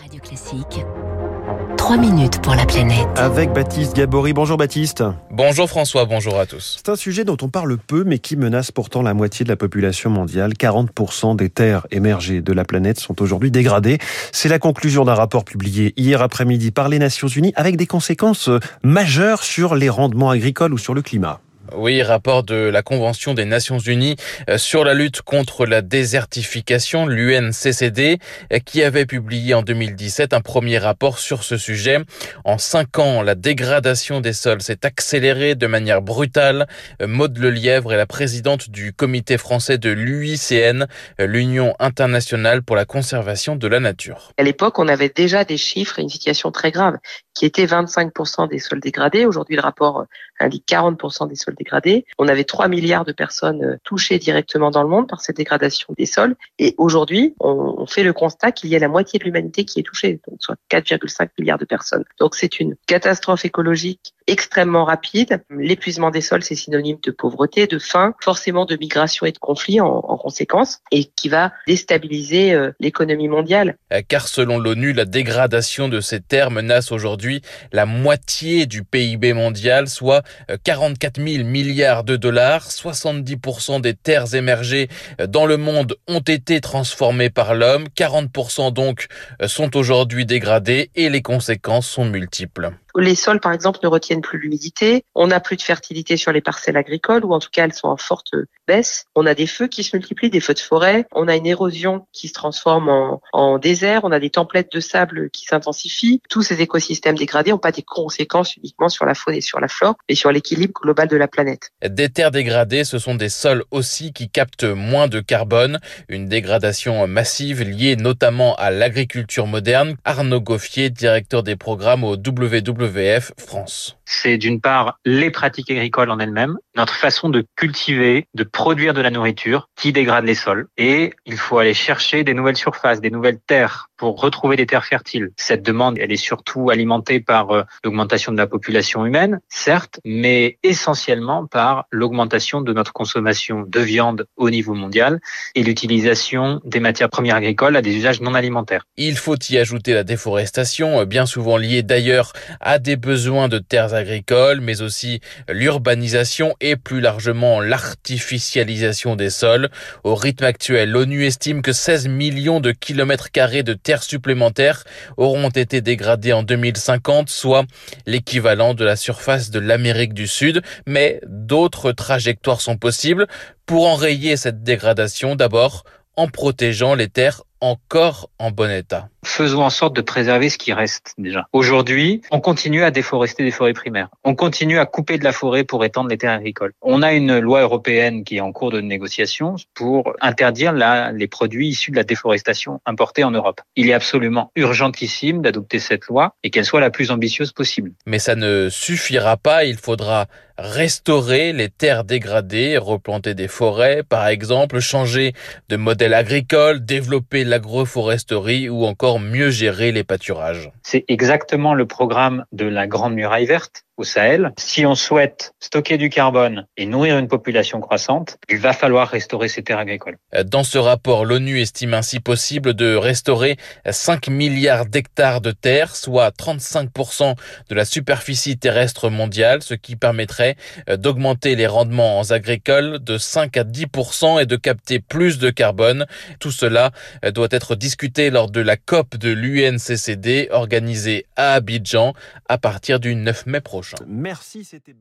Radio Classique. 3 minutes pour la planète. Avec Baptiste Gabory. Bonjour Baptiste. Bonjour François, bonjour à tous. C'est un sujet dont on parle peu mais qui menace pourtant la moitié de la population mondiale. 40% des terres émergées de la planète sont aujourd'hui dégradées. C'est la conclusion d'un rapport publié hier après-midi par les Nations Unies avec des conséquences majeures sur les rendements agricoles ou sur le climat. Oui, rapport de la Convention des Nations Unies euh, sur la lutte contre la désertification, l'UNCCD, euh, qui avait publié en 2017 un premier rapport sur ce sujet. En cinq ans, la dégradation des sols s'est accélérée de manière brutale. Euh, Maude Lelièvre est la présidente du comité français de l'UICN, l'Union internationale pour la conservation de la nature. À l'époque, on avait déjà des chiffres et une situation très grave qui était 25% des sols dégradés. Aujourd'hui, le rapport indique 40% des sols. On avait 3 milliards de personnes euh, touchées directement dans le monde par cette dégradation des sols. Et aujourd'hui, on fait le constat qu'il y a la moitié de l'humanité qui est touchée, donc soit 4,5 milliards de personnes. Donc c'est une catastrophe écologique extrêmement rapide. L'épuisement des sols, c'est synonyme de pauvreté, de faim, forcément de migration et de conflit en, en conséquence, et qui va déstabiliser euh, l'économie mondiale. Euh, car selon l'ONU, la dégradation de ces terres menace aujourd'hui la moitié du PIB mondial, soit 44 000 milliards de dollars. 70% des terres émergées dans le monde ont été transformées par l'homme. 40% donc sont aujourd'hui dégradées et les conséquences sont multiples. Les sols, par exemple, ne retiennent plus l'humidité. On n'a plus de fertilité sur les parcelles agricoles, ou en tout cas, elles sont en forte baisse. On a des feux qui se multiplient, des feux de forêt. On a une érosion qui se transforme en, désert. On a des tempêtes de sable qui s'intensifient. Tous ces écosystèmes dégradés n'ont pas des conséquences uniquement sur la faune et sur la flore, mais sur l'équilibre global de la planète. Des terres dégradées, ce sont des sols aussi qui captent moins de carbone. Une dégradation massive liée notamment à l'agriculture moderne. Arnaud Goffier, directeur des programmes au WW France. C'est d'une part les pratiques agricoles en elles-mêmes, notre façon de cultiver, de produire de la nourriture qui dégrade les sols. Et il faut aller chercher des nouvelles surfaces, des nouvelles terres pour retrouver des terres fertiles. Cette demande, elle est surtout alimentée par euh, l'augmentation de la population humaine, certes, mais essentiellement par l'augmentation de notre consommation de viande au niveau mondial et l'utilisation des matières premières agricoles à des usages non alimentaires. Il faut y ajouter la déforestation, bien souvent liée d'ailleurs à des besoins de terres agricoles, mais aussi l'urbanisation et plus largement l'artificialisation des sols. Au rythme actuel, l'ONU estime que 16 millions de kilomètres carrés de terres supplémentaires auront été dégradées en 2050, soit l'équivalent de la surface de l'Amérique du Sud. Mais d'autres trajectoires sont possibles pour enrayer cette dégradation. D'abord, en protégeant les terres encore en bon état faisons en sorte de préserver ce qui reste déjà. Aujourd'hui, on continue à déforester des forêts primaires. On continue à couper de la forêt pour étendre les terres agricoles. On a une loi européenne qui est en cours de négociation pour interdire la, les produits issus de la déforestation importés en Europe. Il est absolument urgentissime d'adopter cette loi et qu'elle soit la plus ambitieuse possible. Mais ça ne suffira pas. Il faudra restaurer les terres dégradées, replanter des forêts, par exemple, changer de modèle agricole, développer l'agroforesterie ou encore mieux gérer les pâturages. C'est exactement le programme de la Grande Muraille Verte au Sahel. Si on souhaite stocker du carbone et nourrir une population croissante, il va falloir restaurer ces terres agricoles. Dans ce rapport, l'ONU estime ainsi possible de restaurer 5 milliards d'hectares de terres, soit 35% de la superficie terrestre mondiale, ce qui permettrait d'augmenter les rendements agricoles de 5 à 10% et de capter plus de carbone. Tout cela doit être discuté lors de la COP de l'UNCCD organisée à Abidjan à partir du 9 mai Merci, c'était